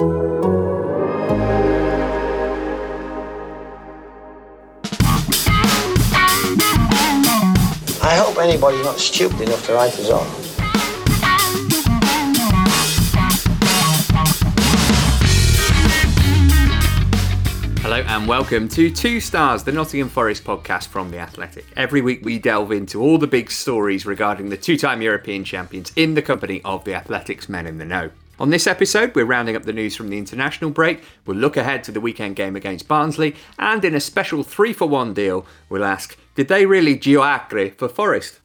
I hope anybody's not stupid enough to write us off. Hello and welcome to Two Stars, the Nottingham Forest podcast from The Athletic. Every week we delve into all the big stories regarding the two time European champions in the company of The Athletic's men in the know. On this episode, we're rounding up the news from the international break, we'll look ahead to the weekend game against Barnsley, and in a special three for one deal, we'll ask Did they really Gioacre for Forest?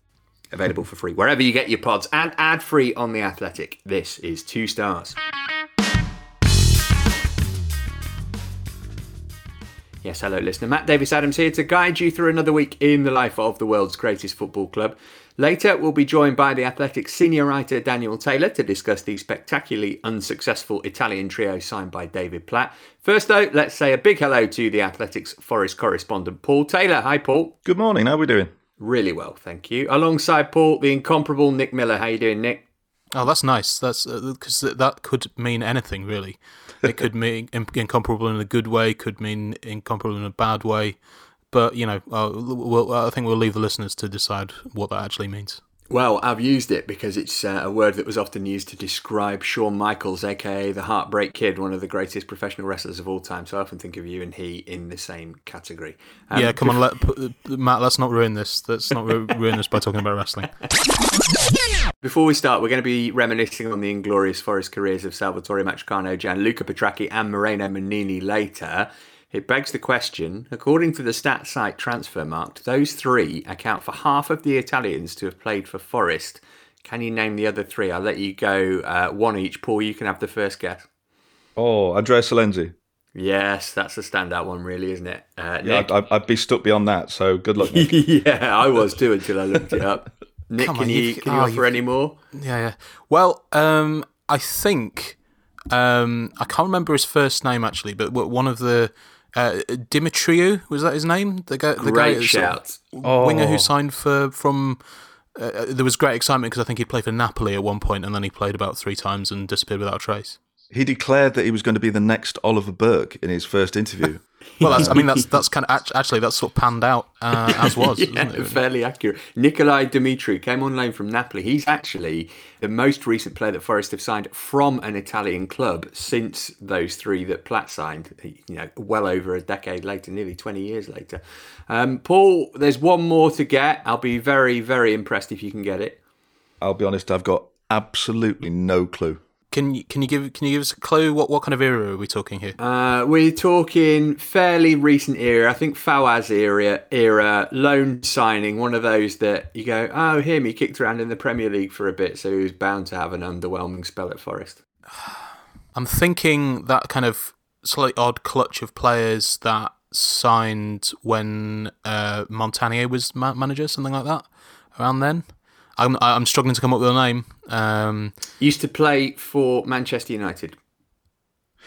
Available for free wherever you get your pods and ad free on The Athletic. This is Two Stars. Yes, hello, listener. Matt Davis Adams here to guide you through another week in the life of the world's greatest football club. Later, we'll be joined by the Athletic's senior writer Daniel Taylor to discuss the spectacularly unsuccessful Italian trio signed by David Platt. First, though, let's say a big hello to the Athletic's Forest correspondent Paul Taylor. Hi, Paul. Good morning. How are we doing? Really well, thank you. Alongside Paul, the incomparable Nick Miller. How are you doing, Nick? Oh, that's nice. That's uh, because that could mean anything, really. It could mean incomparable in a good way, could mean incomparable in a bad way. But you know, uh, we'll, I think we'll leave the listeners to decide what that actually means. Well, I've used it because it's uh, a word that was often used to describe Shawn Michaels, aka the Heartbreak Kid, one of the greatest professional wrestlers of all time. So I often think of you and he in the same category. Um, yeah, come on, let, Matt. Let's not ruin this. Let's not ruin this by talking about wrestling. Before we start, we're going to be reminiscing on the inglorious Forest careers of Salvatore Matrecano, Gianluca Petrachi, and Moreno Mannini later. It begs the question according to the stat site Transfermarkt, those three account for half of the Italians to have played for Forest. Can you name the other three? I'll let you go uh, one each. Paul, you can have the first guess. Oh, Andrea Silenzi. Yes, that's a standout one, really, isn't it? Uh, yeah, I'd, I'd, be stuck beyond that. So good luck, Nick. yeah, I was too until I looked it up. Nick, Come can you can you oh, offer any more? Yeah, yeah. Well, um, I think um, I can't remember his first name actually, but one of the uh, Dumitru was that his name? The guy, the great guy, shout. Oh. Winger who signed for from. Uh, uh there was great excitement because I think he played for Napoli at one point, and then he played about three times and disappeared without a trace. He declared that he was going to be the next Oliver Burke in his first interview. Well, that's, I mean, that's that's kind of actually that's sort of panned out uh, as was. yeah, fairly accurate. Nicolao Dumitru came on loan from Napoli. He's actually the most recent player that Forest have signed from an Italian club since those three that Platt signed. You know, well over a decade later, nearly twenty years later. Um, Paul, there's one more to get. I'll be very, very impressed if you can get it. I'll be honest. I've got absolutely no clue. Can you can you give can you give us a clue? What what kind of era are we talking here? Uh, we're talking fairly recent era. I think Fawaz era era loan signing. One of those that you go, oh, him. He kicked around in the Premier League for a bit, so he was bound to have an underwhelming spell at Forest. I'm thinking that kind of slightly odd clutch of players that signed when uh, Montanier was ma- manager, something like that, around then. I'm I'm struggling to come up with a name. Um, Used to play for Manchester United.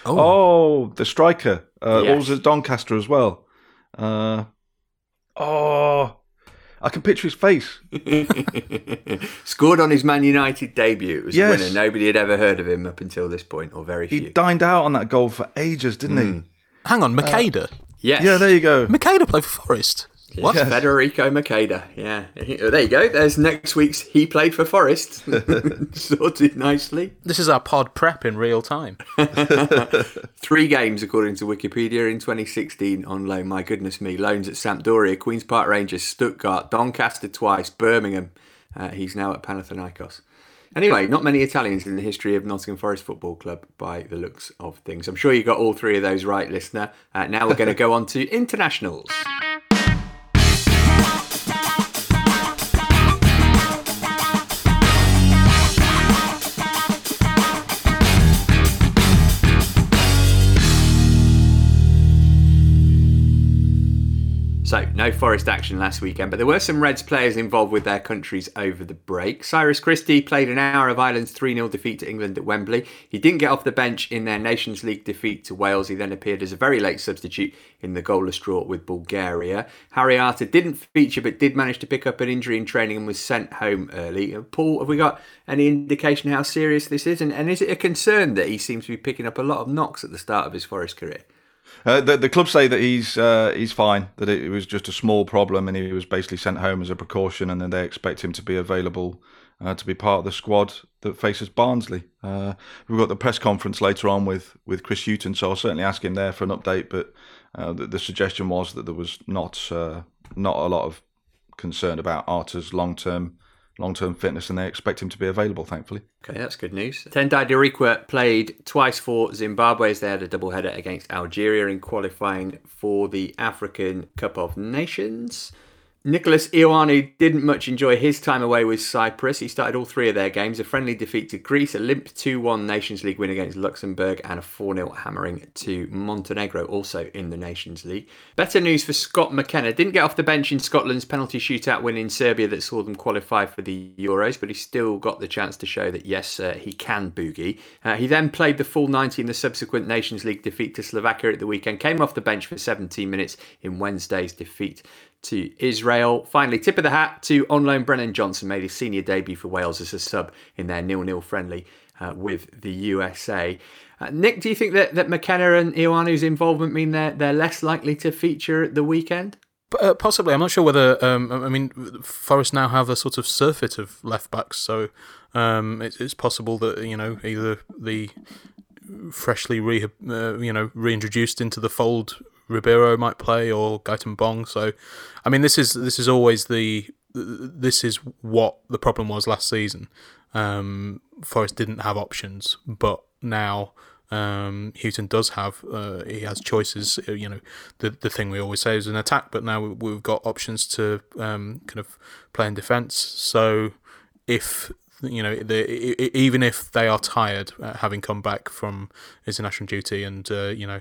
Oh, oh the striker. Uh, yes. was at Doncaster as well. Uh, oh, I can picture his face. Scored on his Man United debut. It was yes. a winner. Nobody had ever heard of him up until this point, or very few. He dined out on that goal for ages, didn't mm. he? Hmm. Hang on, Macheda. Uh, yes. Yeah, there you go. Macheda played for Forest. What? Yes. Federico Macheda. Yeah. There you go. There's next week's He Played for Forest. Sorted nicely. This is our pod prep in real time. Three games, according to Wikipedia, in 2016 on loan. My goodness me. Loans at Sampdoria, Queen's Park Rangers, Stuttgart, Doncaster twice, Birmingham. Uh, he's now at Panathinaikos. Anyway, not many Italians in the history of Nottingham Forest Football Club by the looks of things. I'm sure you got all three of those right, listener. Uh, now we're going to go on to internationals. No Forest action last weekend, but there were some Reds players involved with their countries over the break. Cyrus Christie played an hour of Ireland's 3 0 defeat to England at Wembley. He didn't get off the bench in their Nations League defeat to Wales. He then appeared as a very late substitute in the goalless draw with Bulgaria. Harry Arter didn't feature but did manage to pick up an injury in training and was sent home early. Uh, Paul, have we got any indication how serious this is? And, and is it a concern that he seems to be picking up a lot of knocks at the start of his Forest career? Uh, the, the club say that he's uh, he's fine, that it, was just a small problem, and he was basically sent home as a precaution, and then they expect him to be available uh, to be part of the squad that faces Barnsley. Uh, we've got the press conference later on with, with Chris Hughton, so I'll certainly ask him there for an update. But uh, the, the, suggestion was that there was not not a lot of concern about Arter's long term long term fitness, and they expect him to be available. Thankfully. Okay, that's good news. Tendai Darikwa played twice for Zimbabwe as they had a doubleheader against Algeria in qualifying for the African Cup of Nations. Nicholas Ioannou didn't much enjoy his time away with Cyprus. He started all three of their games a friendly defeat to Greece, a limp 2 1 Nations League win against Luxembourg, and a 4 0 hammering to Montenegro, also in the Nations League. Better news for Scott McKenna. Didn't get off the bench in Scotland's penalty shootout win in Serbia that saw them qualify for the Euros, but he still got the chance to show that yes, uh, he can boogie. Uh, he then played the full 90 in the subsequent Nations League defeat to Slovakia at the weekend, came off the bench for 17 minutes in Wednesday's defeat to Israel. Finally, tip of the hat to on loan Brennan Johnson made his senior debut for Wales as a sub in their nil-nil friendly uh, with the USA. Uh, Nick, do you think that, that McKenna and Ioannou's involvement mean they're, they're less likely to feature at the weekend? Uh, possibly. I'm not sure whether. Um, I mean, Forest now have a sort of surfeit of left backs, so um, it, it's possible that you know either the freshly re, uh, you know reintroduced into the fold Ribeiro might play or Gaëtan Bong. So, I mean, this is this is always the this is what the problem was last season. Um, Forest didn't have options, but now um, Hughton does have. Uh, he has choices. Uh, you know, the the thing we always say is an attack, but now we've got options to um, kind of play in defence. So if you know, the, even if they are tired, uh, having come back from international duty, and uh, you know,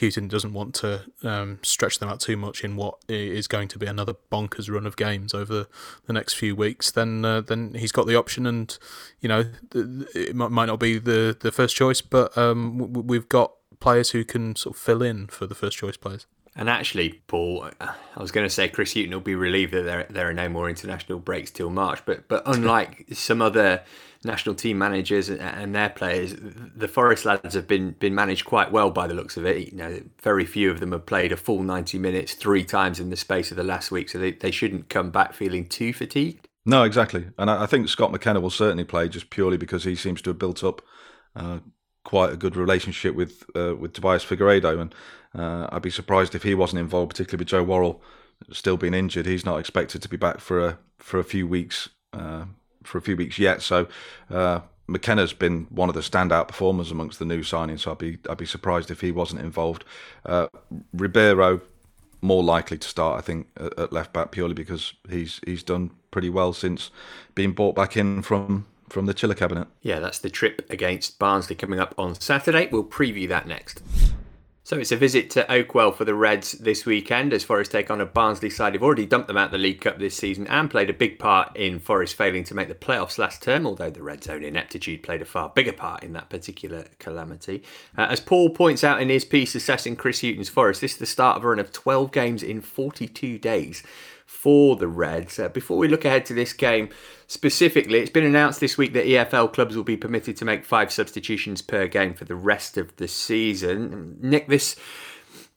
Hughton doesn't want to um, stretch them out too much in what is going to be another bonkers run of games over the next few weeks, then uh, then he's got the option, and you know, it might not be the the first choice, but um, we've got players who can sort of fill in for the first choice players. And actually, Paul, I was going to say Chris Hughton will be relieved that there there are no more international breaks till March. But but unlike some other national team managers and their players, the Forest lads have been been managed quite well by the looks of it. You know, very few of them have played a full ninety minutes three times in the space of the last week, so they, they shouldn't come back feeling too fatigued. No, exactly, and I, I think Scott McKenna will certainly play just purely because he seems to have built up. Uh, quite a good relationship with uh, with Tobias Figueiredo, and uh, I'd be surprised if he wasn't involved, particularly with Joe Worrall still being injured. He's not expected to be back for a for a few weeks uh, for a few weeks yet. So uh, McKenna's been one of the standout performers amongst the new signings. So I'd be I'd be surprised if he wasn't involved. Uh, Ribeiro more likely to start, I think, at, at left back purely because he's he's done pretty well since being brought back in from from the chiller cabinet. Yeah, that's the trip against Barnsley coming up on Saturday. We'll preview that next. So it's a visit to Oakwell for the Reds this weekend as Forest take on a Barnsley side who've already dumped them out of the League Cup this season and played a big part in Forest failing to make the playoffs last term, although the Reds' own ineptitude played a far bigger part in that particular calamity. Uh, as Paul points out in his piece assessing Chris Hughton's Forest, this is the start of a run of 12 games in 42 days for the Reds. Uh, before we look ahead to this game specifically, it's been announced this week that EFL clubs will be permitted to make five substitutions per game for the rest of the season. Nick, this.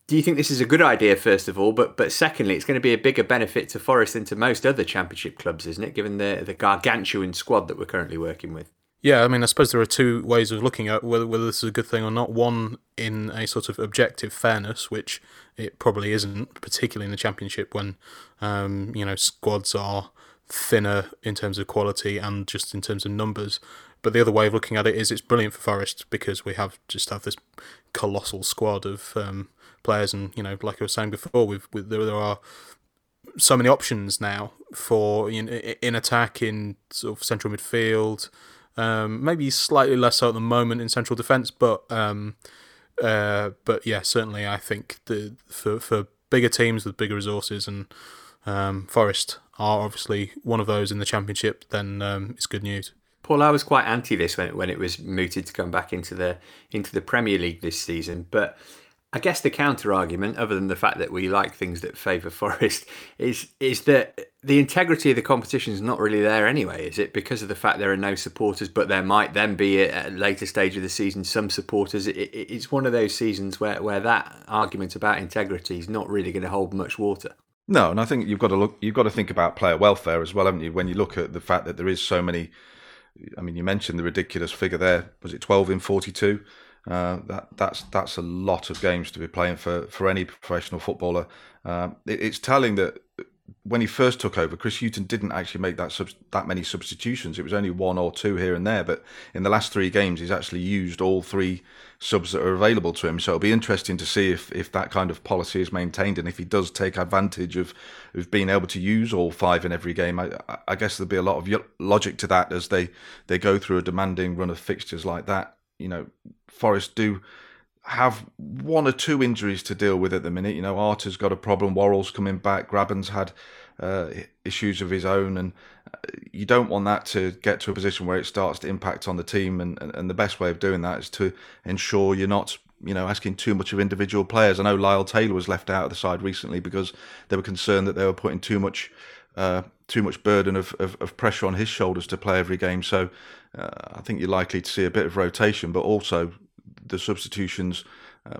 Do you think this is a good idea, first of all? But but secondly, it's going to be a bigger benefit to Forest than to most other Championship clubs, isn't it? Given the the gargantuan squad that we're currently working with. Yeah, I mean, I suppose there are two ways of looking at whether whether this is a good thing or not. One in a sort of objective fairness, which it probably isn't, particularly in the championship when um, you know squads are thinner in terms of quality and just in terms of numbers. But the other way of looking at it is it's brilliant for Forest because we have just have this colossal squad of um, players, and you know, like I was saying before, we've, we, there, there are so many options now for in, in attack, in sort of central midfield. Um, maybe slightly less so at the moment in central defence, but um, uh, but yeah, certainly I think the for for bigger teams with bigger resources, and um, Forest are obviously one of those in the Championship, then um, it's good news. Paul, I was quite anti this when it, when it was mooted to come back into the into the Premier League this season, but I guess the counter argument, other than the fact that we like things that favour Forest, is is that the integrity of the competition is not really there anyway. Is it because of the fact there are no supporters, but there might then be at a later stage of the season some supporters? It, it, it's one of those seasons where, where that argument about integrity is not really going to hold much water. No, and I think you've got to look. You've got to think about player welfare as well, haven't you? When you look at the fact that there is so many. I mean, you mentioned the ridiculous figure there. Was it twelve in forty-two? Uh, that that's that's a lot of games to be playing for for any professional footballer. Um, it, it's telling that when he first took over, Chris Hughton didn't actually make that sub- that many substitutions. It was only one or two here and there. But in the last three games, he's actually used all three subs that are available to him. So it'll be interesting to see if, if that kind of policy is maintained and if he does take advantage of, of being able to use all five in every game. I, I guess there'll be a lot of logic to that as they, they go through a demanding run of fixtures like that. You know, Forest do have one or two injuries to deal with at the minute. You know, Arter's got a problem. Worrall's coming back. Grabban's had uh, issues of his own, and uh, you don't want that to get to a position where it starts to impact on the team. And, and, and the best way of doing that is to ensure you're not, you know, asking too much of individual players. I know Lyle Taylor was left out of the side recently because they were concerned that they were putting too much. Uh, too much burden of, of, of, pressure on his shoulders to play every game. So uh, I think you're likely to see a bit of rotation, but also the substitutions uh,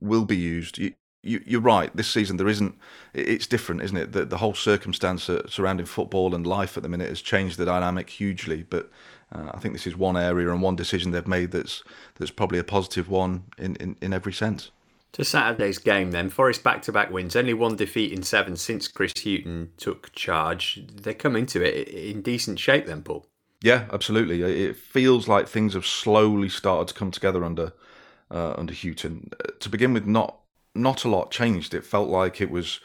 will be used. You, you, are right. This season there isn't. It's different, isn't it? The, the whole circumstance surrounding football and life at the minute has changed the dynamic hugely. But uh, I think this is one area and one decision they've made that's that's probably a positive one in, in, in every sense. To Saturday's game, then Forest back-to-back wins, only one defeat in seven since Chris Hughton took charge. They come into it in decent shape, then, Paul. Yeah, absolutely. It feels like things have slowly started to come together under uh, under Hughton. Uh, to begin with, not not a lot changed. It felt like it was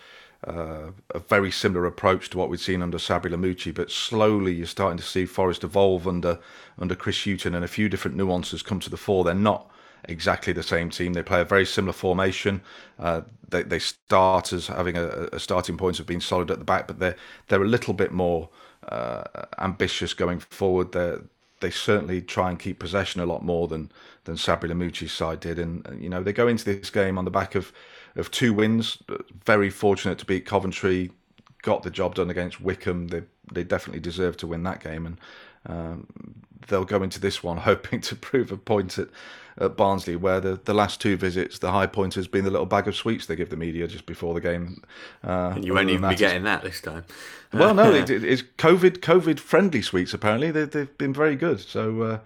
uh, a very similar approach to what we'd seen under Sabri Lamouchi, but slowly you're starting to see Forest evolve under under Chris Hughton, and a few different nuances come to the fore. They're not exactly the same team. They play a very similar formation. Uh, they, they start as having a, a, starting point of being solid at the back, but they're they're a little bit more uh, ambitious going forward. They they certainly try and keep possession a lot more than than Sabri Lamouchi's side did, and you know they go into this game on the back of of two wins. Very fortunate to beat Coventry, got the job done against Wycombe. They they definitely deserve to win that game, and um, they'll go into this one hoping to prove a point at at Barnsley, where the, the last two visits, the high point has been the little bag of sweets they give the media just before the game. Uh, and you won't even be getting that this time. Well, no, it, it's COVID COVID friendly sweets. Apparently, they, they've been very good. So, uh,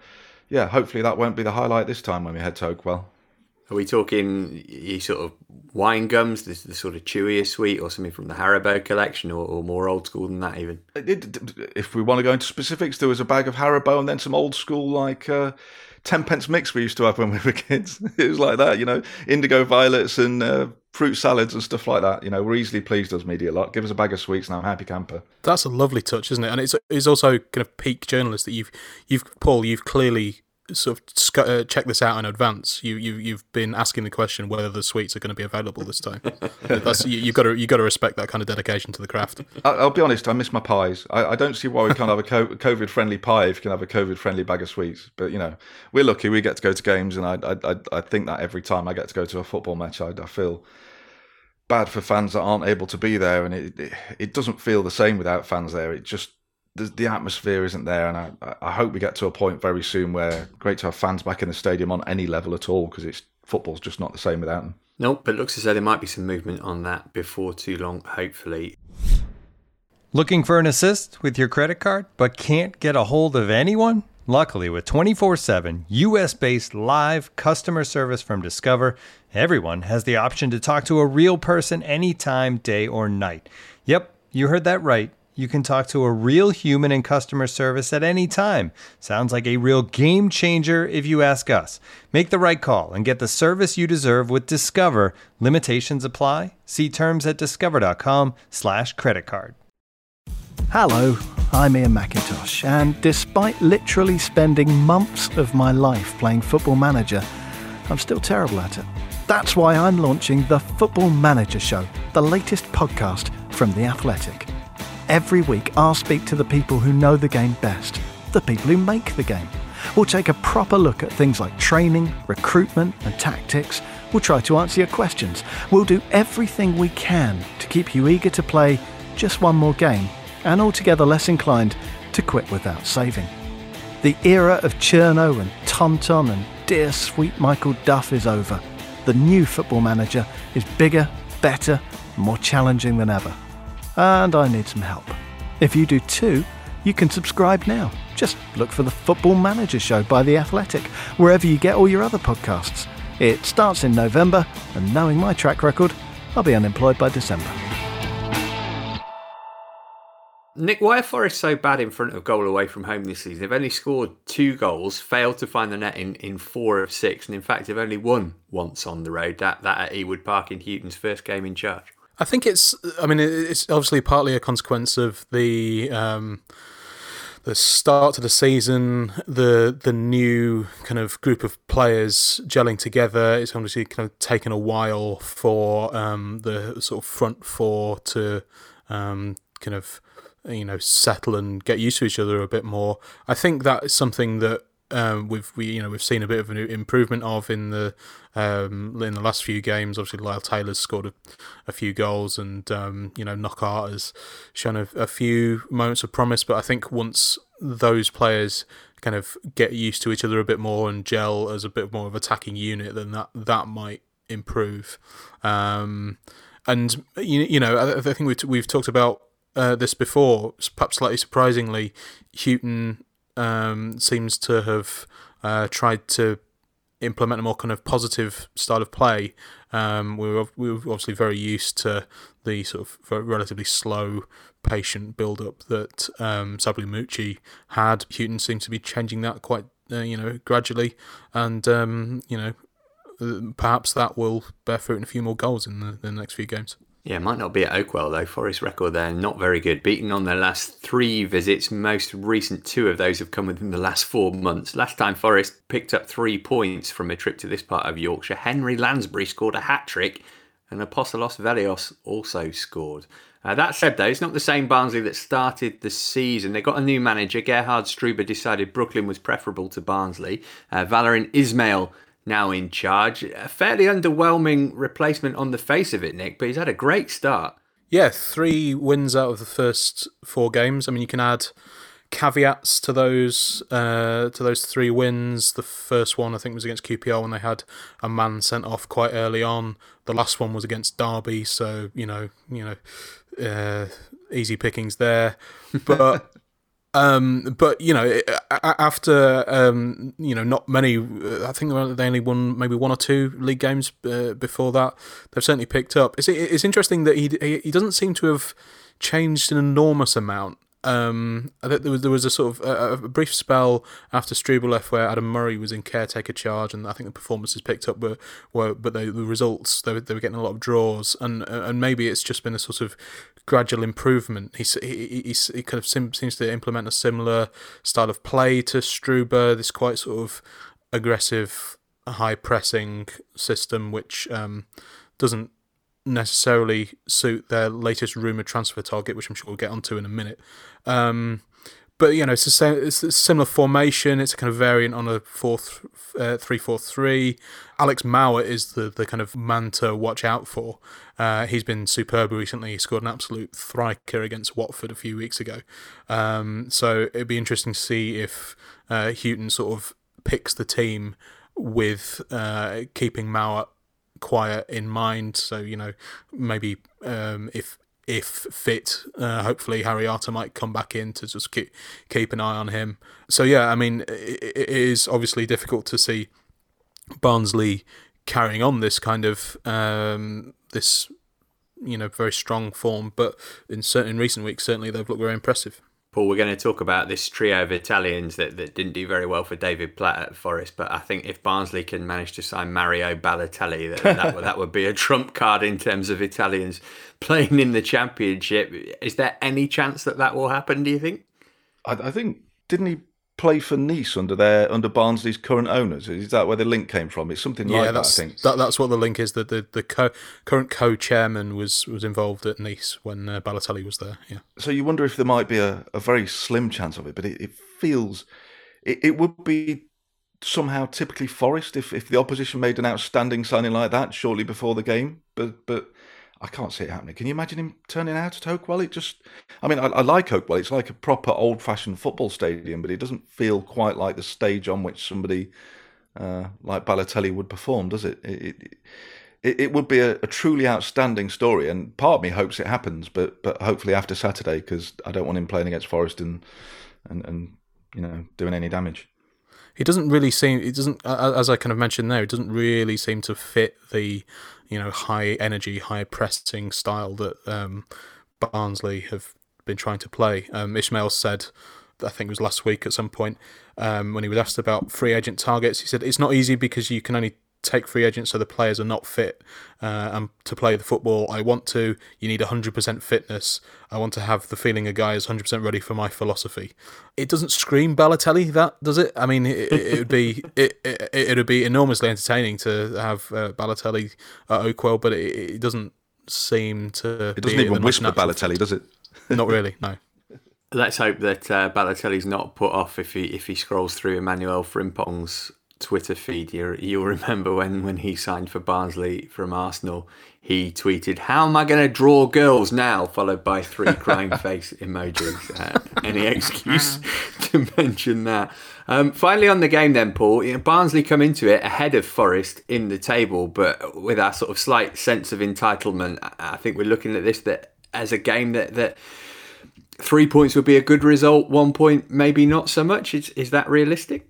yeah, hopefully that won't be the highlight this time when we head to Oakwell. Are we talking you sort of wine gums, the, the sort of chewier sweet, or something from the Haribo collection, or, or more old school than that even? If we want to go into specifics, there was a bag of Haribo and then some old school like uh, ten pence mix we used to have when we were kids. it was like that, you know, indigo violets and uh, fruit salads and stuff like that. You know, we're easily pleased as media lot. Give us a bag of sweets now, happy camper. That's a lovely touch, isn't it? And it's it's also kind of peak journalist that you've you've Paul, you've clearly sort of uh, check this out in advance. You you you've been asking the question whether the sweets are going to be available this time. That's you, have got to you got to respect that kind of dedication to the craft. I, will be honest. I miss my pies. I, I don't see why we can't have a COVID friendly pie if you can have a COVID friendly bag of sweets. But you know, we're lucky. We get to go to games, and I I I think that every time I get to go to a football match, I, I feel bad for fans that aren't able to be there, and it, it it doesn't feel the same without fans there. It just the, the atmosphere isn't there, and I, I hope we get to a point very soon where great to have fans back in the stadium on any level at all because it's football's just not the same without them. Nope, but looks as though there might be some movement on that before too long, hopefully. Looking for an assist with your credit card, but can't get a hold of anyone? Luckily, with 24 7 US based live customer service from Discover, everyone has the option to talk to a real person anytime, day or night. Yep, you heard that right you can talk to a real human in customer service at any time. Sounds like a real game changer if you ask us. Make the right call and get the service you deserve with Discover. Limitations apply. See terms at discover.com/slash credit card. Hello, I'm Iain Macintosh, and despite literally spending months of my life playing Football Manager, I'm still terrible at it. That's why I'm launching the Football Manager Show the latest podcast from The Athletic. Every week, I'll speak to the people who know the game best, the people who make the game. We'll take a proper look at things like training, recruitment, and tactics. We'll try to answer your questions. We'll do everything we can to keep you eager to play just one more game and altogether less inclined to quit without saving. The era of Cherno and Tonton and dear sweet Michael Duff is over. The new football manager is bigger, better, more challenging than ever. And I need some help. If you do too, you can subscribe now. Just look for the Football Manager Show by The Athletic, wherever you get all your other podcasts. It starts in November, and knowing my track record, I'll be unemployed by December. Nick, why are Forest so bad in front of goal away from home this season? They've only scored two goals, failed to find the net in, in four of six, and in fact, they've only won once on the road. That that at Ewood Park in Hughton's first game in charge. I think it's. I mean, it's obviously partly a consequence of the um, the start to the season, the the new kind of group of players gelling together. It's obviously kind of taken a while for um, the sort of front four to um, kind of you know settle and get used to each other a bit more. I think that is something that um, we've we you know we've seen a bit of an improvement of in the um, in the last few games. Obviously, Lyle Taylor's scored a, a few goals, and um, you know Knockaert has shown a, a, few moments of promise. But I think once those players kind of get used to each other a bit more and gel as a bit more of attacking unit, then that that might improve. Um, and you, you know I, I think we've we've talked about uh, this before, perhaps slightly surprisingly, Hughton um, seems to have uh, tried to implement a more kind of positive style of play. Um, we, were, we were obviously very used to the sort of relatively slow, patient build up that um, Sabri Mucci had. Hughton seems to be changing that quite, uh, you know, gradually, and um, you know, uh, perhaps that will bear fruit in a few more goals in the, the next few games. Yeah, it might not be at Oakwell though. Forest record there, not very good. Beaten on their last three visits. Most recent two of those have come within the last four months. Last time Forest picked up three points from a trip to this part of Yorkshire, Henry Lansbury scored a hat trick and Apostolos Vellios also scored. Uh, that said, though, it's not the same Barnsley that started the season. They got a new manager. Gerhard Struber decided Brooklyn was preferable to Barnsley. Uh, Valérien Ismaël now in charge. A fairly underwhelming replacement on the face of it, Nick, but he's had a great start. Yeah, three wins out of the first four games. I mean, you can add caveats to those uh, to those three wins. The first one, I think, was against QPR when they had a man sent off quite early on. The last one was against Derby, so you know, you know, uh, easy pickings there. But um, but you know, after um, you know, not many. I think they only won maybe one or two league games uh, before that. They've certainly picked up. It's it's interesting that he he doesn't seem to have changed an enormous amount um, there was there was a sort of a, a, brief spell after Struber left where Adam Murray was in caretaker charge, and I think the performances picked up were, were but they, the results they were, they were getting a lot of draws, and and maybe it's just been a sort of gradual improvement. He he, he, kind of seems to implement a similar style of play to Struber, this quite sort of aggressive, high pressing system, which um, doesn't necessarily suit their latest rumored transfer target, which I'm sure we'll get onto in a minute. Um, but you know, it's a, same, it's a similar formation. It's a kind of variant on a fourth uh, three four three. Alex Mowatt is the the kind of man to watch out for. Uh, he's been superb recently. He scored an absolute thriker against Watford a few weeks ago. Um, so it'd be interesting to see if uh, Hughton sort of picks the team with uh, keeping Mowatt quiet in mind. So you know, maybe um, if if fit, uh, hopefully Harry Arter might come back in to just keep keep an eye on him. So yeah, I mean, it, it is obviously difficult to see Barnsley carrying on this kind of um, this you know very strong form, but in certain in recent weeks certainly they've looked very impressive. Paul, we're going to talk about this trio of Italians that, that didn't do very well for David Platt at Forest, but I think if Barnsley can manage to sign Mario Balotelli, that, that, would, that would be a trump card in terms of Italians playing in the Championship. Is there any chance that that will happen, do you think? I, I think, didn't he play for Nice under their under Barnsley's current owners? Is that where the link came from? It's something yeah, like that. I think. that, that's what the link is. That the the co- current co-chairman was was involved at Nice when uh, Balotelli was there. Yeah. So you wonder if there might be a, a very slim chance of it, but it, it feels it, it would be somehow typically Forest if, if the opposition made an outstanding signing like that shortly before the game. But but I can't see it happening. Can you imagine him turning out at Oakwell? It just, I mean, I, I like Oakwell. It's like a proper old-fashioned football stadium, but it doesn't feel quite like the stage on which somebody uh, like Balotelli would perform, does it? It, it, it would be a, a, truly outstanding story, and part of me hopes it happens, but but hopefully after Saturday because I don't want him playing against Forest and and and you know doing any damage he doesn't really seem it doesn't as I kind of mentioned there it doesn't really seem to fit the you know high energy high pressing style that um, Barnsley have been trying to play. Um, Ismaël said I think it was last week at some point um, when he was asked about free agent targets he said it's not easy because you can only take free agents so the players are not fit uh, and to play the football I want to. You need 100% fitness. I want to have the feeling a guy is 100% ready for my philosophy. It doesn't scream Balotelli that does it? I mean it, it would be it, it, it would be enormously entertaining to have uh, Balotelli at Oakwell but it, it doesn't seem to it doesn't even whisper Balotelli does it? Not really no. Let's hope that uh, Balotelli's not put off if he if he scrolls through Emmanuel Frimpong's Twitter feed, you you'll remember when, when he signed for Barnsley from Arsenal, he tweeted, How am I going to draw girls now? followed by three crying face emojis. Uh, any excuse to mention that. Um, finally, on the game, then, Paul, you know, Barnsley come into it ahead of Forest in the table, but with our sort of slight sense of entitlement. I think we're looking at this that as a game that. that Three points would be a good result. One point, maybe not so much. Is is that realistic?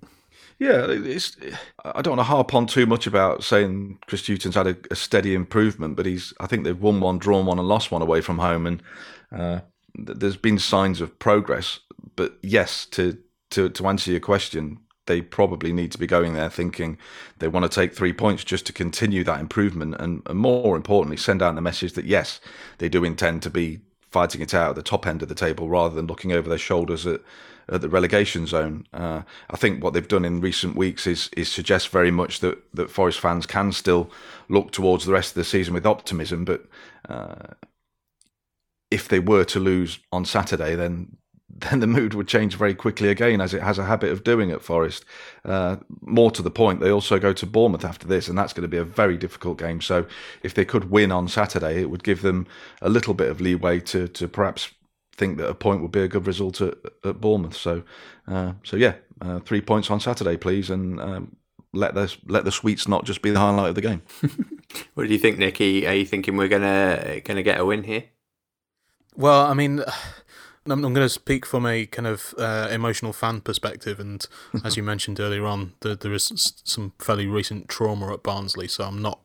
Yeah, it's. I don't want to harp on too much about saying Chris Hughton's had a, a, steady improvement, but he's. I think they've won one, drawn one, and lost one away from home, and uh, there's been signs of progress. But yes, to to to answer your question, they probably need to be going there thinking they want to take three points just to continue that improvement, and, and more importantly, send out the message that yes, they do intend to be fighting it out at the top end of the table rather than looking over their shoulders at at the relegation zone. Uh, I think what they've done in recent weeks is is suggest very much that that Forest fans can still look towards the rest of the season with optimism. But uh, if they were to lose on Saturday, then then the mood would change very quickly again, as it has a habit of doing at Forest. Uh, more to the point, they also go to Bournemouth after this, and that's going to be a very difficult game. So, if they could win on Saturday, it would give them a little bit of leeway to to perhaps think that a point would be a good result at, at Bournemouth. So, uh, so yeah, uh, three points on Saturday, please, and um, let the let the sweets not just be the highlight of the game. what do you think, Nicky? Are you thinking we're gonna gonna get a win here? Well, I mean. I'm, I'm going to speak from a kind of uh, emotional fan perspective, and as you mentioned earlier on, the, there is some fairly recent trauma at Barnsley, so I'm not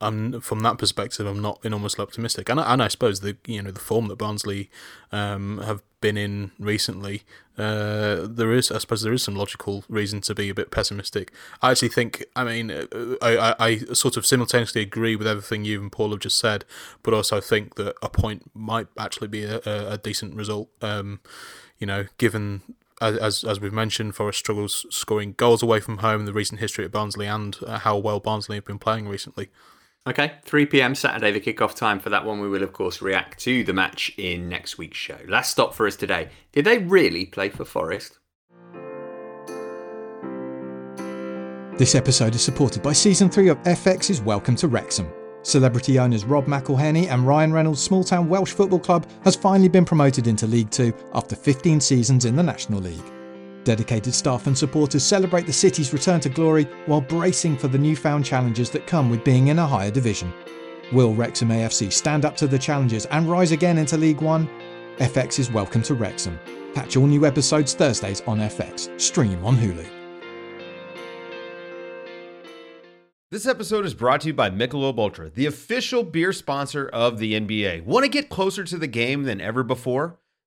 I'm from that perspective, I'm not enormously optimistic, and I, and I suppose the you know the form that Barnsley um, have been in recently, uh, there is I suppose there is some logical reason to be a bit pessimistic. I actually think, I mean, uh, I, I, I sort of simultaneously agree with everything you and Paul have just said, but also think that a point might actually be a, a, decent result. Um, you know, given as as we've mentioned, Forest struggles scoring goals away from home, the recent history at Barnsley, and uh, how well Barnsley have been playing recently. Okay, 3 pm Saturday, the kickoff time for that one. We will, of course, react to the match in next week's show. Last stop for us today. Did they really play for Forest? This episode is supported by Season 3 of FX's Welcome to Wrexham. Celebrity owners Rob McElhenney and Ryan Reynolds' small town Welsh football club has finally been promoted into League Two after 15 seasons in the National League. Dedicated staff and supporters celebrate the city's return to glory while bracing for the newfound challenges that come with being in a higher division. Will Wrexham AFC stand up to the challenges and rise again into League One? FX is welcome to Wrexham. Catch all new episodes Thursdays on FX. Stream on Hulu. This episode is brought to you by Michelob Ultra, the official beer sponsor of the NBA. Want to get closer to the game than ever before?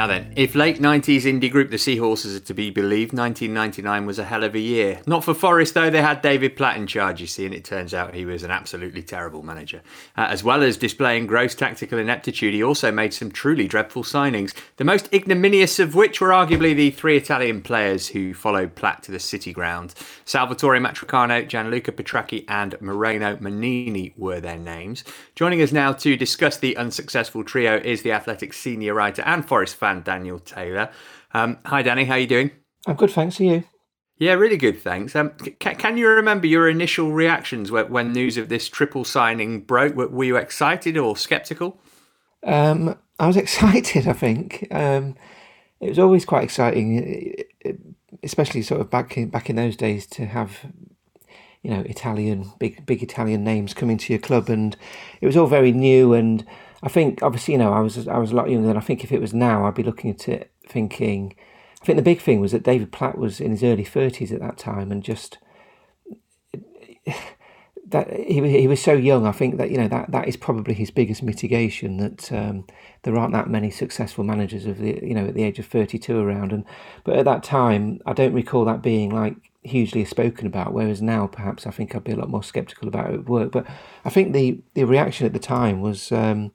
Now then, if late 90s indie group the Seahorses are to be believed, 1999 was a hell of a year. Not for Forest though, they had David Platt in charge, you see, and it turns out he was an absolutely terrible manager. Uh, as well as displaying gross tactical ineptitude, he also made some truly dreadful signings, the most ignominious of which were arguably the three Italian players who followed Platt to the City ground. Salvatore Matrecano, Gianluca Petrachi, and Moreno Mannini were their names. Joining us now to discuss the unsuccessful trio is the Athletic senior writer and Forest fan Daniel Taylor. Um, hi, Danny. How are you doing? I'm good, thanks. Are you? Yeah, really good, thanks. Um, c- can you remember your initial reactions when, when news of this triple signing broke? Were, were you excited or sceptical? Um, I was excited. I think um, it was always quite exciting, especially sort of back in back in those days to have you know Italian big big Italian names coming to your club, and it was all very new and I think obviously you know I was I was a lot younger than I think if it was now I'd be looking at it thinking I think the big thing was that David Platt was in his early thirties at that time and just that he he was so young I think that you know that that is probably his biggest mitigation that um, there aren't that many successful managers of the you know at the age of 32 around. And but at that time I don't recall that being like hugely spoken about whereas now perhaps I think I'd be a lot more skeptical about it at work. But I think the the reaction at the time was um,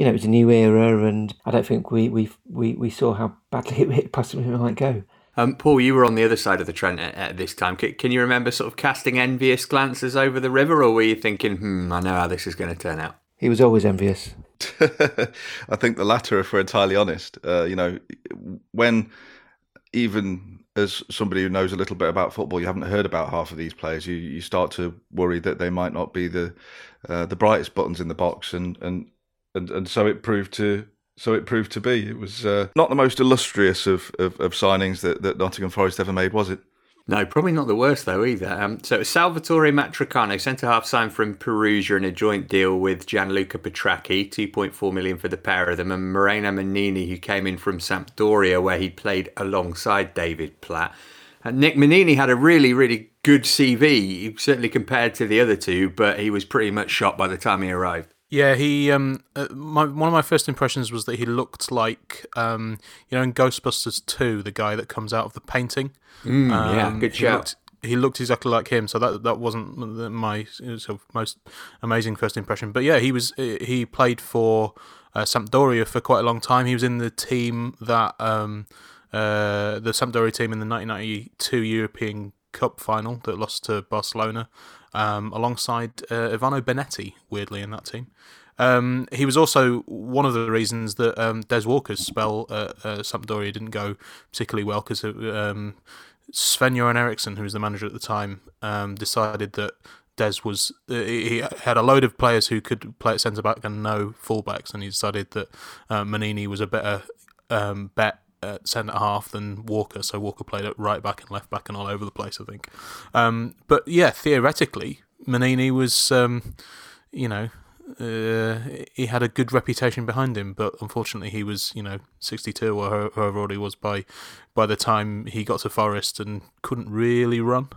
you know, it was a new era, and I don't think we we we, we saw how badly it possibly might go. Um, Paul, you were on the other side of the Trent at, at this time. C- can you remember sort of casting envious glances over the river, or were you thinking, "Hmm, I know how this is going to turn out"? He was always envious. I think the latter, if we're entirely honest. Uh, you know, when even as somebody who knows a little bit about football, you haven't heard about half of these players. You you start to worry that they might not be the uh, the brightest buttons in the box, and and and and so it proved to so it proved to be. It was uh, not the most illustrious of, of, of, signings that, that Nottingham Forest ever made, was it? No, probably not the worst though either. Um, so Salvatore Matrecano, centre half, signed from Perugia in a joint deal with Gianluca Petracchi, two point four million for the pair of them, and Moreno Mannini, who came in from Sampdoria, where he played alongside David Platt. And Nick Mannini had a really, really good CV, certainly compared to the other two, but he was pretty much shot by the time he arrived. Yeah, he. Um, uh, my one of my first impressions was that he looked like, um, you know, in Ghostbusters two, the guy that comes out of the painting. Mm, um, yeah, good shout. He looked, he looked exactly like him, so that that wasn't my sort of most amazing first impression. But yeah, he was. He played for uh, Sampdoria for quite a long time. He was in the team that um, uh, the Sampdoria team in the 1992 European Cup final that lost to Barcelona um, alongside uh, Ivano Bonetti, weirdly, in that team. Um, he was also one of the reasons that um, Des Walker's spell at uh, Sampdoria didn't go particularly well because um, Sven Göran Eriksson, who was the manager at the time, um, decided that Des was uh, he had a load of players who could play at centre back and no fullbacks, and he decided that uh, Mannini was a better um, bet at centre half than Walker, so Walker played at right back and left back and all over the place, I think. Um, but yeah, theoretically, Mannini was, um, you know, uh, he had a good reputation behind him, but unfortunately, he was, you know, 62 or however old he was by by the time he got to Forest and couldn't really run.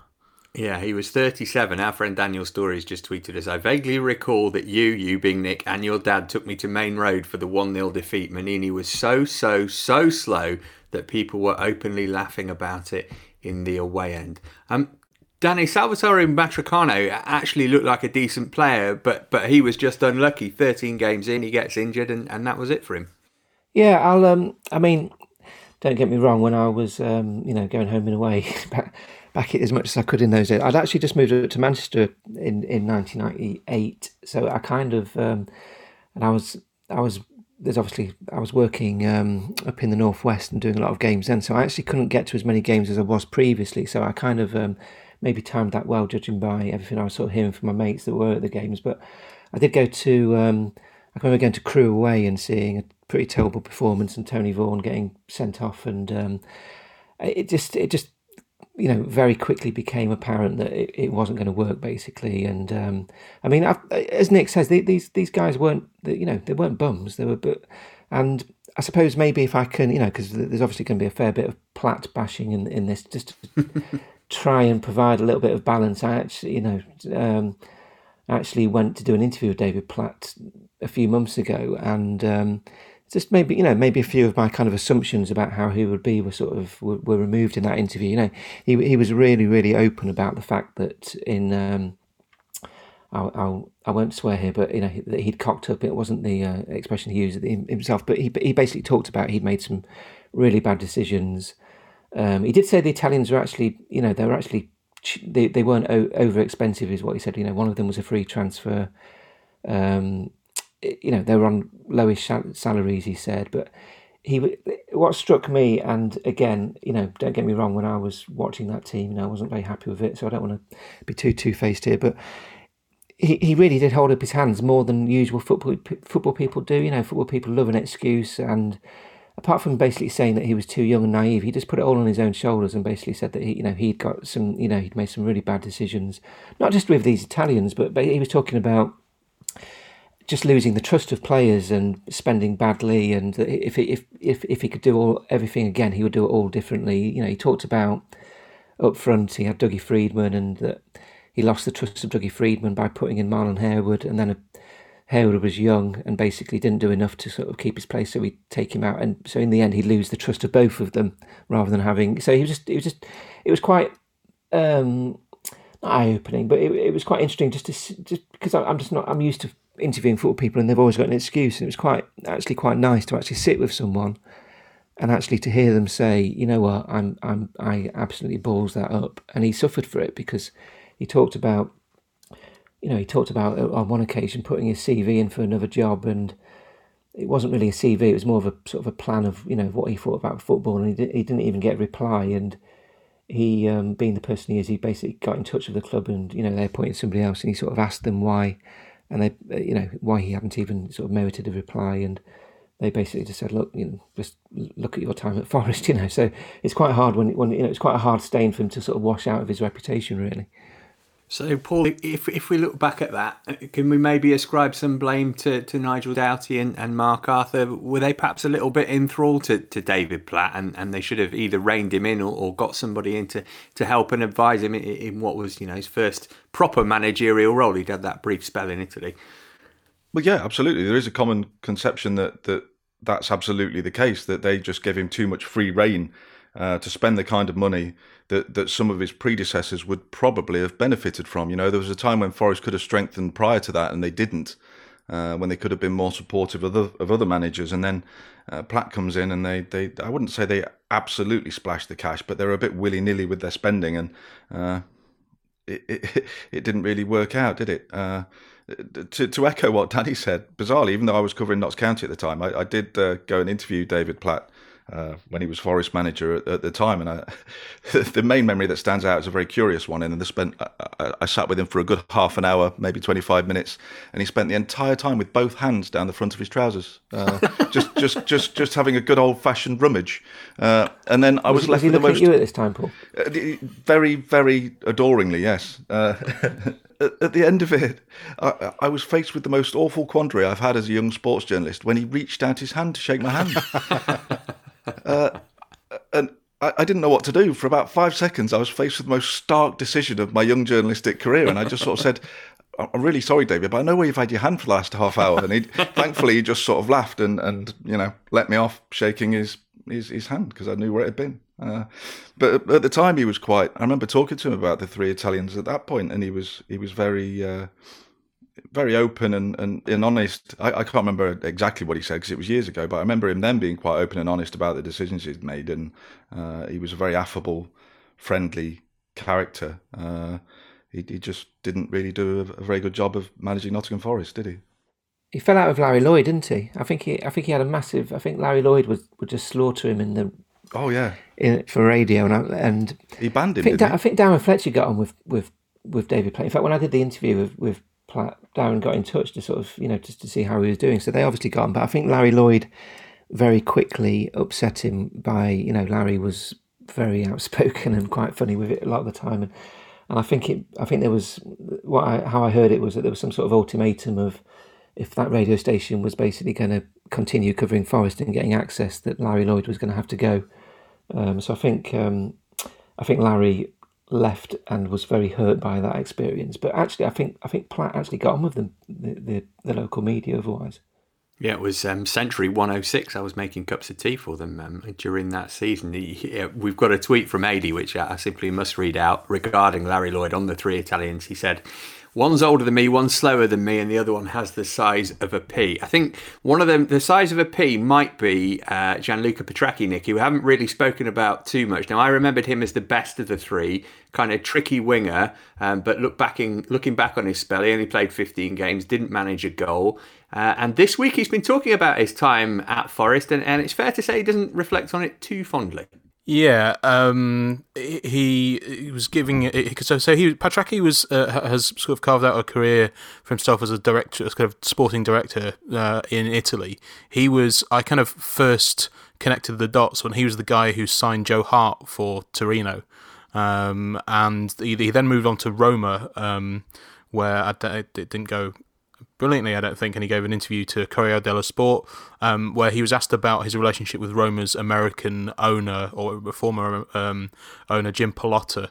Yeah, he was 37. Our friend Daniel Stories just tweeted us I vaguely recall that you, you being Nick, and your dad took me to Maine Road for the 1 0 defeat. Mannini was so, so, so slow that people were openly laughing about it in the away end. Um, Danny Salvatore Matrecano actually looked like a decent player, but but he was just unlucky. 13 games in, he gets injured, and, and that was it for him. Yeah, I'll. Um, I mean, don't get me wrong. When I was, um, you know, going home and away back it as much as I could in those days. I'd actually just moved to Manchester in, in 1998, so I kind of um, and I was I was there's obviously I was working um, up in the northwest and doing a lot of games then, so I actually couldn't get to as many games as I was previously. So I kind of um, maybe timed that well, judging by everything I was sort of hearing from my mates that were at the games. But I did go to um, I remember going to Crewe away and seeing a pretty terrible performance and Tony Vaughan getting sent off and um, it just it just you know, very quickly became apparent that it, it wasn't going to work, basically. And um, I mean, I've, as Nick says, they, these these guys weren't, you know, they weren't bums. They were, but and I suppose maybe if I can, you know, because there's obviously going to be a fair bit of Platt bashing in in this, just to try and provide a little bit of balance. I actually, you know, um, actually went to do an interview with David Platt a few months ago, and um, just maybe you know maybe a few of my kind of assumptions about how he would be were sort of were, were removed in that interview. You know, he he was really really open about the fact that in um, I'll, I'll I won't swear here, but you know that he'd cocked up. It wasn't the uh, expression he used himself, but he he basically talked about he'd made some really bad decisions. Um, he did say the Italians were actually you know they were actually they they weren't o- over expensive, is what he said. You know, one of them was a free transfer. Um, you know they were on lowish salaries, he said, but he what struck me, and again, you know, don't get me wrong, when I was watching that team, you know, I wasn't very happy with it, so I don't want to be too two faced here, but he, he really did hold up his hands more than usual football football people do. You know, football people love an excuse, and apart from basically saying that he was too young and naive, he just put it all on his own shoulders and basically said that he, you know, he'd got some, you know, he'd made some really bad decisions, not just with these Italians, but he was talking about just losing the trust of players and spending badly. And if he, if if if he could do all everything again, he would do it all differently. You know, he talked about up front. He had Dougie Freedman, and that he lost the trust of Dougie Freedman by putting in Marlon Harewood, and then a, was young and basically didn't do enough to sort of keep his place, so he'd take him out, and so in the end he'd lose the trust of both of them rather than having. So he was just, it was just, it was quite. Um, eye opening, but it, it was quite interesting just to just because I'm just not I'm used to interviewing football people and they've always got an excuse. And it was quite actually quite nice to actually sit with someone and actually to hear them say, you know what, I'm I'm I absolutely balls that up. And he suffered for it because he talked about you know, he talked about uh, on one occasion putting his CV in for another job and it wasn't really a CV, it was more of a sort of a plan of, you know, what he thought about football and he, did, he didn't even get a reply and he, um, being the person he is, he basically got in touch with the club and, you know, they appointed somebody else and he sort of asked them why and they, uh, you know, why he hadn't even sort of merited a reply, and they basically just said, look, you know, just look at your time at Forest, you know. So it's quite hard when, when you know, it's quite a hard stain for him to sort of wash out of his reputation, really. So, Paul, if if we look back at that, can we maybe ascribe some blame to, to Nigel Doughty and, and Mark Arthur? Were they perhaps a little bit enthralled to, to David Platt and, and they should have either reined him in or, or got somebody in to, to help and advise him in, in what was, you know, his first proper managerial role? He'd had that brief spell in Italy. Well, yeah, absolutely. There is a common conception that, that that's absolutely the case, that they just gave him too much free reign uh, to spend the kind of money that, that some of his predecessors would probably have benefited from. You know, there was a time when Forest could have strengthened prior to that, and they didn't. Uh, when they could have been more supportive of other, of other managers, and then uh, Platt comes in, and they, they I wouldn't say they absolutely splashed the cash, but they're a bit willy nilly with their spending, and uh, it, it, it didn't really work out, did it? Uh, to, to echo what Danny said, bizarrely, even though I was covering Notts County at the time, I, I did uh, go and interview David Platt uh, when he was Forest manager at, at the time. And I, the main memory that stands out is a very curious one. And I spent I, I, sat with him for a good half an hour, maybe twenty five minutes, and he spent the entire time with both hands down the front of his trousers, uh, just just just just having a good old fashioned rummage. Uh, and then I was, was left was with the most. At you at this time, Paul? Uh, very very adoringly, yes. Uh, at the end of it, I, I, was faced with the most awful quandary I've had as a young sports journalist when he reached out his hand to shake my hand. Uh, and I, I, didn't know what to do. For about five seconds, I was faced with the most stark decision of my young journalistic career. And I just sort of said, I'm really sorry, David, but I know where you've had your hand for the last half hour. And he, thankfully, he just sort of laughed and, and, you know, let me off shaking his, his, his hand because I knew where it had been. Uh, but at the time, he was quite. I remember talking to him about the three Italians at that point, and he was he was very uh, very open and, and, and honest. I, I can't remember exactly what he said because it was years ago, but I remember him then being quite open and honest about the decisions he'd made, and uh, he was a very affable, friendly character. Uh, he, he just didn't really do a, a, very good job of managing Nottingham Forest, did he? He fell out with Larry Lloyd, didn't he? I think he, I think he had a massive. I think Larry Lloyd would, would just slaughter him in the. Oh yeah. In, for radio and and he banned him. I think, da- I think Darren Fletcher got on with with with David Platt. In fact, when I did the interview with with Platt, Darren got in touch to sort of, you know, just to see how he was doing. So they obviously got him. But I think Larry Lloyd very quickly upset him by, you know, Larry was very outspoken and quite funny with it a lot of the time. And, and I think it, I think there was, what I, how I heard it was that there was some sort of ultimatum of if that radio station was basically going to continue covering Forest and getting access, that Larry Lloyd was going to have to go. Um, so I think, um, I think Larry left and was very hurt by that experience. But actually, I think I think Platt actually got on with the the, the, the local media otherwise. Yeah, it was um, Century 106. I was making cups of tea for them um, during that season. We've got a tweet from Adi, which I simply must read out regarding Larry Lloyd on the three Italians. He said, One's older than me, one's slower than me, and the other one has the size of a pea. I think one of them, the size of a pea, might be uh, Gianluca Petrachi, Nick, who we haven't really spoken about too much. Now, I remembered him as the best of the three, kind of tricky winger, um, but look back in, looking back on his spell, he only played 15 games, didn't manage a goal. Uh, and this week he's been talking about his time at Forest, and, and it's fair to say he doesn't reflect on it too fondly. Yeah, um, he he was giving it. so so he Petrachi was uh, has sort of carved out a career for himself as a director, as kind of sporting director uh, in Italy. He was I kind of first connected the dots when he was the guy who signed Joe Hart for Torino, um, and he, he, then moved on to Roma, um, where it didn't go brilliantly, I don't think, and he gave an interview to Corriere della Sport um, where he was asked about his relationship with Roma's American owner or former um, owner Jim Pallotta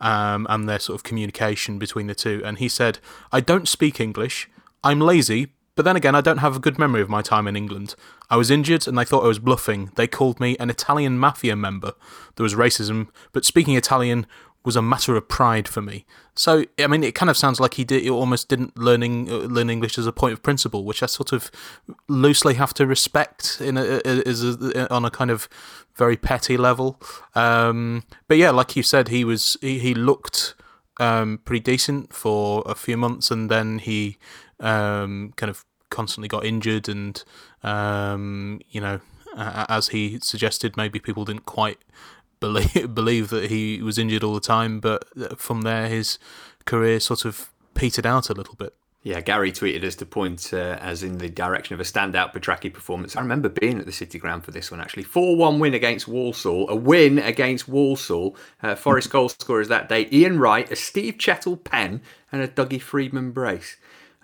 um, and their sort of communication between the two. And he said, "I don't speak English. I'm lazy." But then again, I don't have a good memory of my time in England. I was injured and they thought I was bluffing. They called me an Italian mafia member. There was racism, but speaking Italian was a matter of pride for me. So, I mean, it kind of sounds like he did he almost didn't learning uh, learn English as a point of principle, which I sort of loosely have to respect in a, is on a kind of very petty level. Um, but yeah, like you said, he was he, he looked um, pretty decent for a few months, and then he um, kind of constantly got injured, and um, you know, as he suggested, maybe people didn't quite believe believe that he was injured all the time, but from there his career sort of petered out a little bit. Yeah, Gary tweeted us to point uh, as in the direction of a standout Petrachi performance. I remember being at the City Ground for this one actually. 4 1 win against Walsall, a win against Walsall. Uh, Forest goal scorers that day Ian Wright, a Steve Chettle pen, and a Dougie Freedman brace.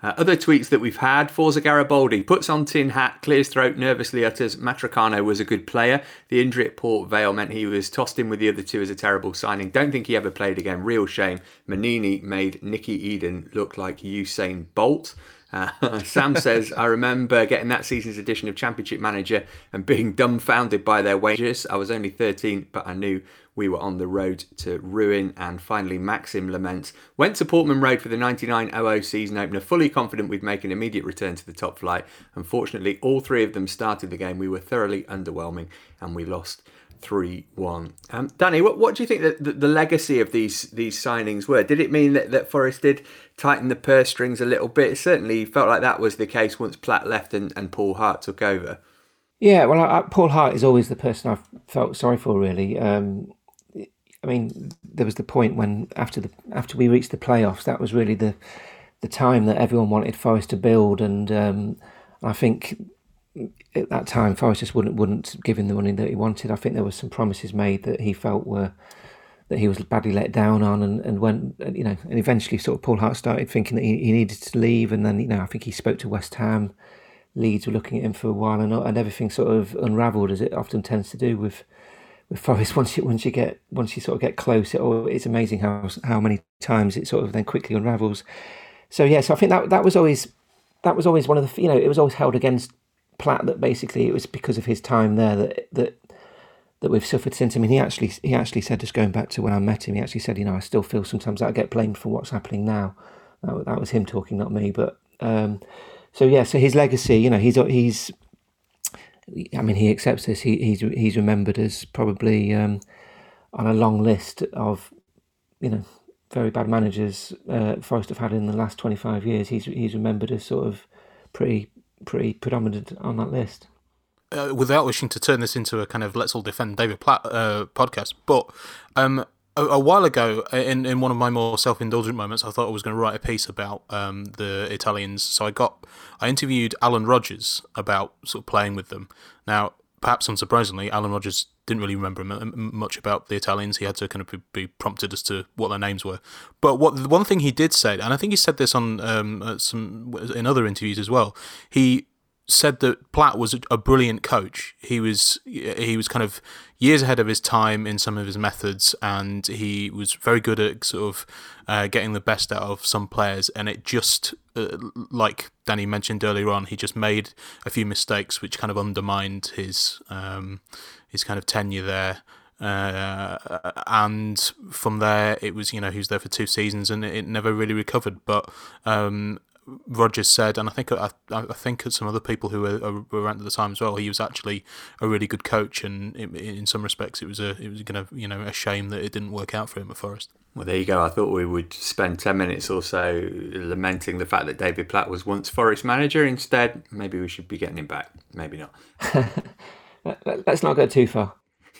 Uh, other tweets that we've had Forza Garibaldi puts on tin hat, clears throat, nervously utters Matrecano was a good player. The injury at Port Vale meant he was tossed in with the other two as a terrible signing. Don't think he ever played again. Real shame. Mannini made Nicky Eden look like Usain Bolt. Uh, Sam says, I remember getting that season's edition of Championship Manager and being dumbfounded by their wages. I was only 13, but I knew we were on the road to ruin. And finally, Maxim laments, went to Portman Road for the 99-00 season opener, fully confident we'd make an immediate return to the top flight. Unfortunately, all three of them started the game. We were thoroughly underwhelming and we lost 3 1. Um, Danny, what, what do you think that the, the, legacy of these these signings were? Did it mean that, that Forest did tighten the purse strings a little bit? It certainly felt like that was the case once Platt left and, and Paul Hart took over. Yeah, well, I, Paul Hart is always the person I've felt sorry for, really. Um, I mean, there was the point when after the after we reached the playoffs, that was really the the time that everyone wanted Forest to build, and um, I think at that time Forest just wouldn't wouldn't give him the money that he wanted. I think there were some promises made that he felt were that he was badly let down on, and and when you know, and eventually sort of Paul Hart started thinking that he, he needed to leave, and then you know I think he spoke to West Ham. Leeds were looking at him for a while, and and everything sort of unravelled as it often tends to do with with Forest, once you once you get once you sort of get close, it, oh, it's amazing how how many times it sort of then quickly unravels. So yeah, so I think that that was always that was always one of the you know it was always held against Platt that basically it was because of his time there that that that we've suffered since. I mean, he actually he actually said just going back to when I met him, he actually said, you know, I still feel sometimes I get blamed for what's happening now. That, that was him talking, not me. But um, so yeah, so his legacy, you know, he's he's I mean, he accepts this. He, he's he's remembered as probably um, on a long list of, you know, very bad managers uh, Forest have had in the last twenty five years. He's he's remembered as sort of pretty pretty predominant on that list. Uh, without wishing to turn this into a kind of let's all defend David Platt uh, podcast, but um, a, a, while ago, in, in one of my more self indulgent moments, I thought I was going to write a piece about um, the Italians. So I got I interviewed Alan Rogers about sort of playing with them. Now, perhaps unsurprisingly, Alan Rogers didn't really remember much about the Italians. He had to kind of be prompted as to what their names were. But what the one thing he did say, and I think he said this on um, some in other interviews as well, he said that Platt was a brilliant coach. He was he was kind of years ahead of his time in some of his methods, and he was very good at sort of uh, getting the best out of some players. And it just, uh, like Danny mentioned earlier on, he just made a few mistakes which kind of undermined his um, his kind of tenure there. Uh, and from there, it was you know he was there for two seasons and it, never really recovered. But um, Rogers said, and I think I, I think some other people who were, were around at the time as well, he was actually a really good coach, and in, in some respects, it was a it was going to you know a shame that it didn't work out for him at Forest. Well, there you go. I thought we would spend ten minutes or so lamenting the fact that David Platt was once Forest manager. Instead, maybe we should be getting him back. Maybe not. Let's not go too far.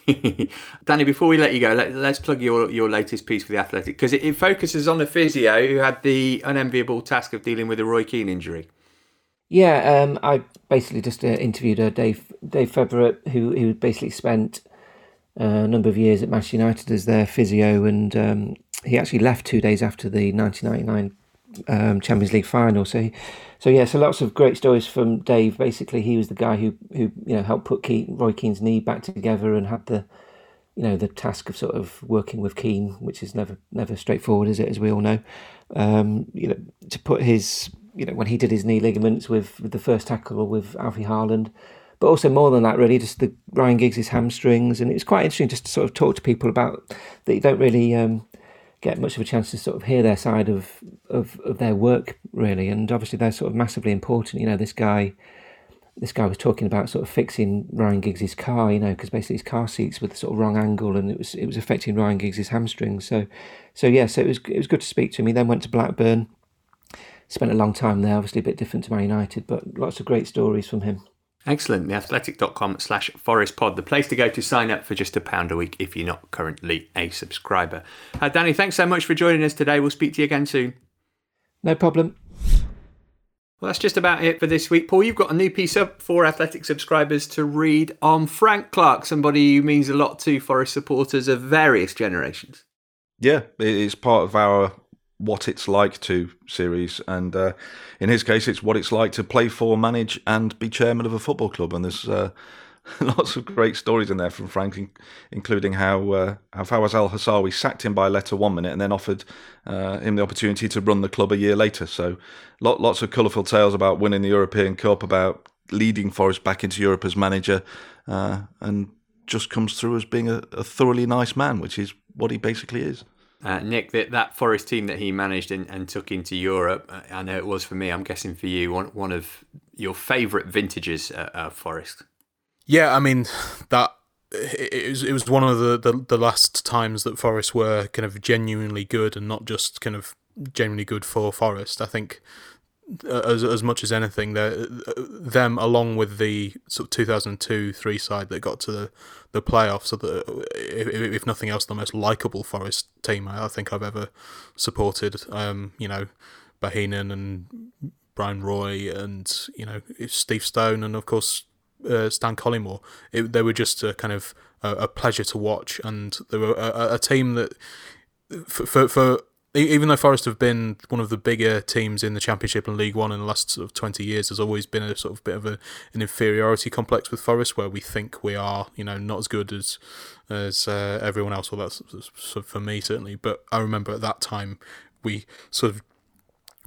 Danny, before we let you go, let, us plug your, your latest piece for The Athletic because it, it, focuses on a physio who had the unenviable task of dealing with a Roy Keane injury. Yeah, um, I basically just uh, interviewed uh, Dave Dave Fevre, who who basically spent uh, a number of years at Manchester United as their physio, and um, he actually left two days after the 1999 um, Champions League final. So, so yeah, so lots of great stories from Dave. Basically, he was the guy who who you know helped put Keane, Roy Keane's knee back together and had the you know the task of sort of working with Keane, which is never never straightforward, is it? As we all know, um, you know, to put his you know when he did his knee ligaments with, with the first tackle with Alfie Haaland. but also more than that, really, just the Ryan Giggs' hamstrings, and it was quite interesting just to sort of talk to people about that you don't really. Um, get much of a chance to sort of hear their side of, of, of their work really. And obviously they're sort of massively important. You know this guy this guy was talking about sort of fixing Ryan Giggs's car you know because basically his car seats were the sort of wrong angle and it was it was affecting Ryan Giggs's hamstrings. So so yeah so it was it was good to speak to him. He then went to Blackburn spent a long time there obviously a bit different to Man United but lots of great stories from him Excellent. Theathletic.com slash Forest Pod, the place to go to sign up for just a pound a week if you're not currently a subscriber. Uh, Danny, thanks so much for joining us today. We'll speak to you again soon. No problem. Well, that's just about it for this week. Paul, you've got a new piece up for Athletic subscribers to read on Frank Clark, somebody who means a lot to Forest supporters of various generations. Yeah, it's part of our what it's like to series, and uh, in his case, it's what it's like to play for, manage, and be chairman of a football club. And there's uh, lots of great stories in there from Frank, including how uh, how Fawaz Al Hassawi sacked him by letter one minute and then offered uh, him the opportunity to run the club a year later. So, lot, lots of colourful tales about winning the European Cup, about leading Forest back into Europe as manager, uh, and just comes through as being a, a thoroughly nice man, which is what he basically is. Uh, Nick, that, that Forest team that he managed and, and took into Europe, uh, I know it was for me. I'm guessing for you, one one of your favourite vintages at uh, Forest. Yeah, I mean that it was it was one of the, the, the last times that Forest were kind of genuinely good and not just kind of genuinely good for Forest. I think as as much as anything, them along with the sort of two thousand two three side that got to the, the playoffs, so that if, if nothing else, the most likable Forest team I think I've ever supported. Um, you know, Bohinen and Bryan Roy and you know Steve Stone and of course uh, Stan Collymore. It, they were just a kind of a, a pleasure to watch, and they were a, a team that for, for, for even though Forest have been one of the bigger teams in the Championship and League One in the last sort of twenty years, there's always been a sort of bit of a, an inferiority complex with Forest, where we think we are, you know, not as good as as uh, everyone else. Well, that's sort of for me certainly. But I remember at that time we sort of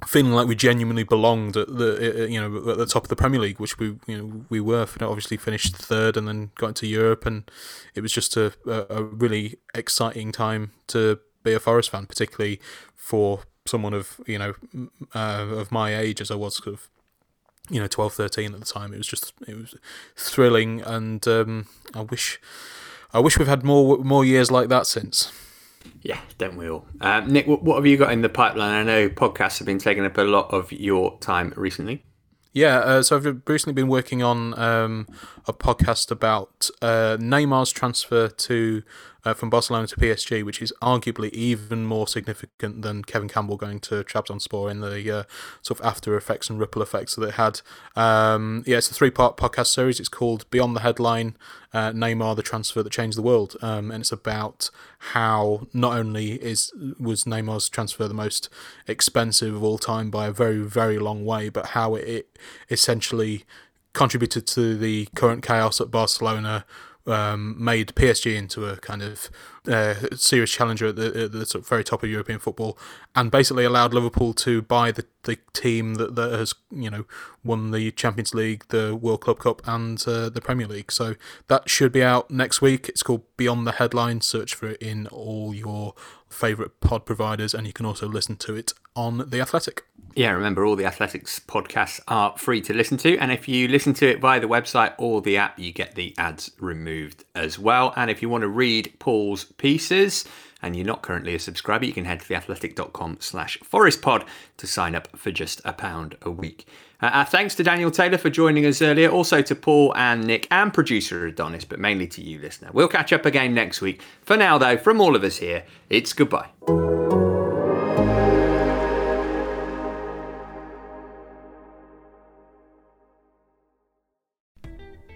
feeling like we genuinely belonged at the you know at the top of the Premier League, which we you know we were. Obviously finished third and then got into Europe, and it was just a a really exciting time to be a Forest fan, particularly for someone of you know uh, of my age as I was sort of you know 12 13 at the time. It was just it was thrilling and um, I wish I wish we've had more more years like that since. Yeah don't we all? Uh, Nick what, what have you got in the pipeline? I know podcasts have been taking up a lot of your time recently. Yeah, uh, so I've recently been working on um, a podcast about uh, Neymar's transfer to uh, from Barcelona to PSG, which is arguably even more significant than Kevin Campbell going to Trabzonspor in the uh, sort of after effects and ripple effects that it had. Um, yeah, it's a three part podcast series. It's called Beyond the Headline uh, Neymar, the transfer that changed the world, um, and it's about how not only is was Neymar's transfer the most expensive of all time by a very very long way, but how it, it essentially contributed to the current chaos at Barcelona, um, made PSG into a kind of uh, serious challenger at the, at the very top of European football, and basically allowed Liverpool to buy the, the team that, that has you know won the Champions League, the World Club Cup, and uh, the Premier League. So that should be out next week. It's called Beyond the Headline. Search for it in all your favourite pod providers, and you can also listen to it on The Athletic. Yeah, remember all the athletics podcasts are free to listen to, and if you listen to it via the website or the app, you get the ads removed as well. And if you want to read Paul's pieces and you're not currently a subscriber, you can head to theathletic.com slash forestpod to sign up for just a pound a week. Uh, uh, thanks to Daniel Taylor for joining us earlier, also to Paul and Nick and producer Adonis, but mainly to you, listener. We'll catch up again next week. For now, though, from all of us here, it's goodbye.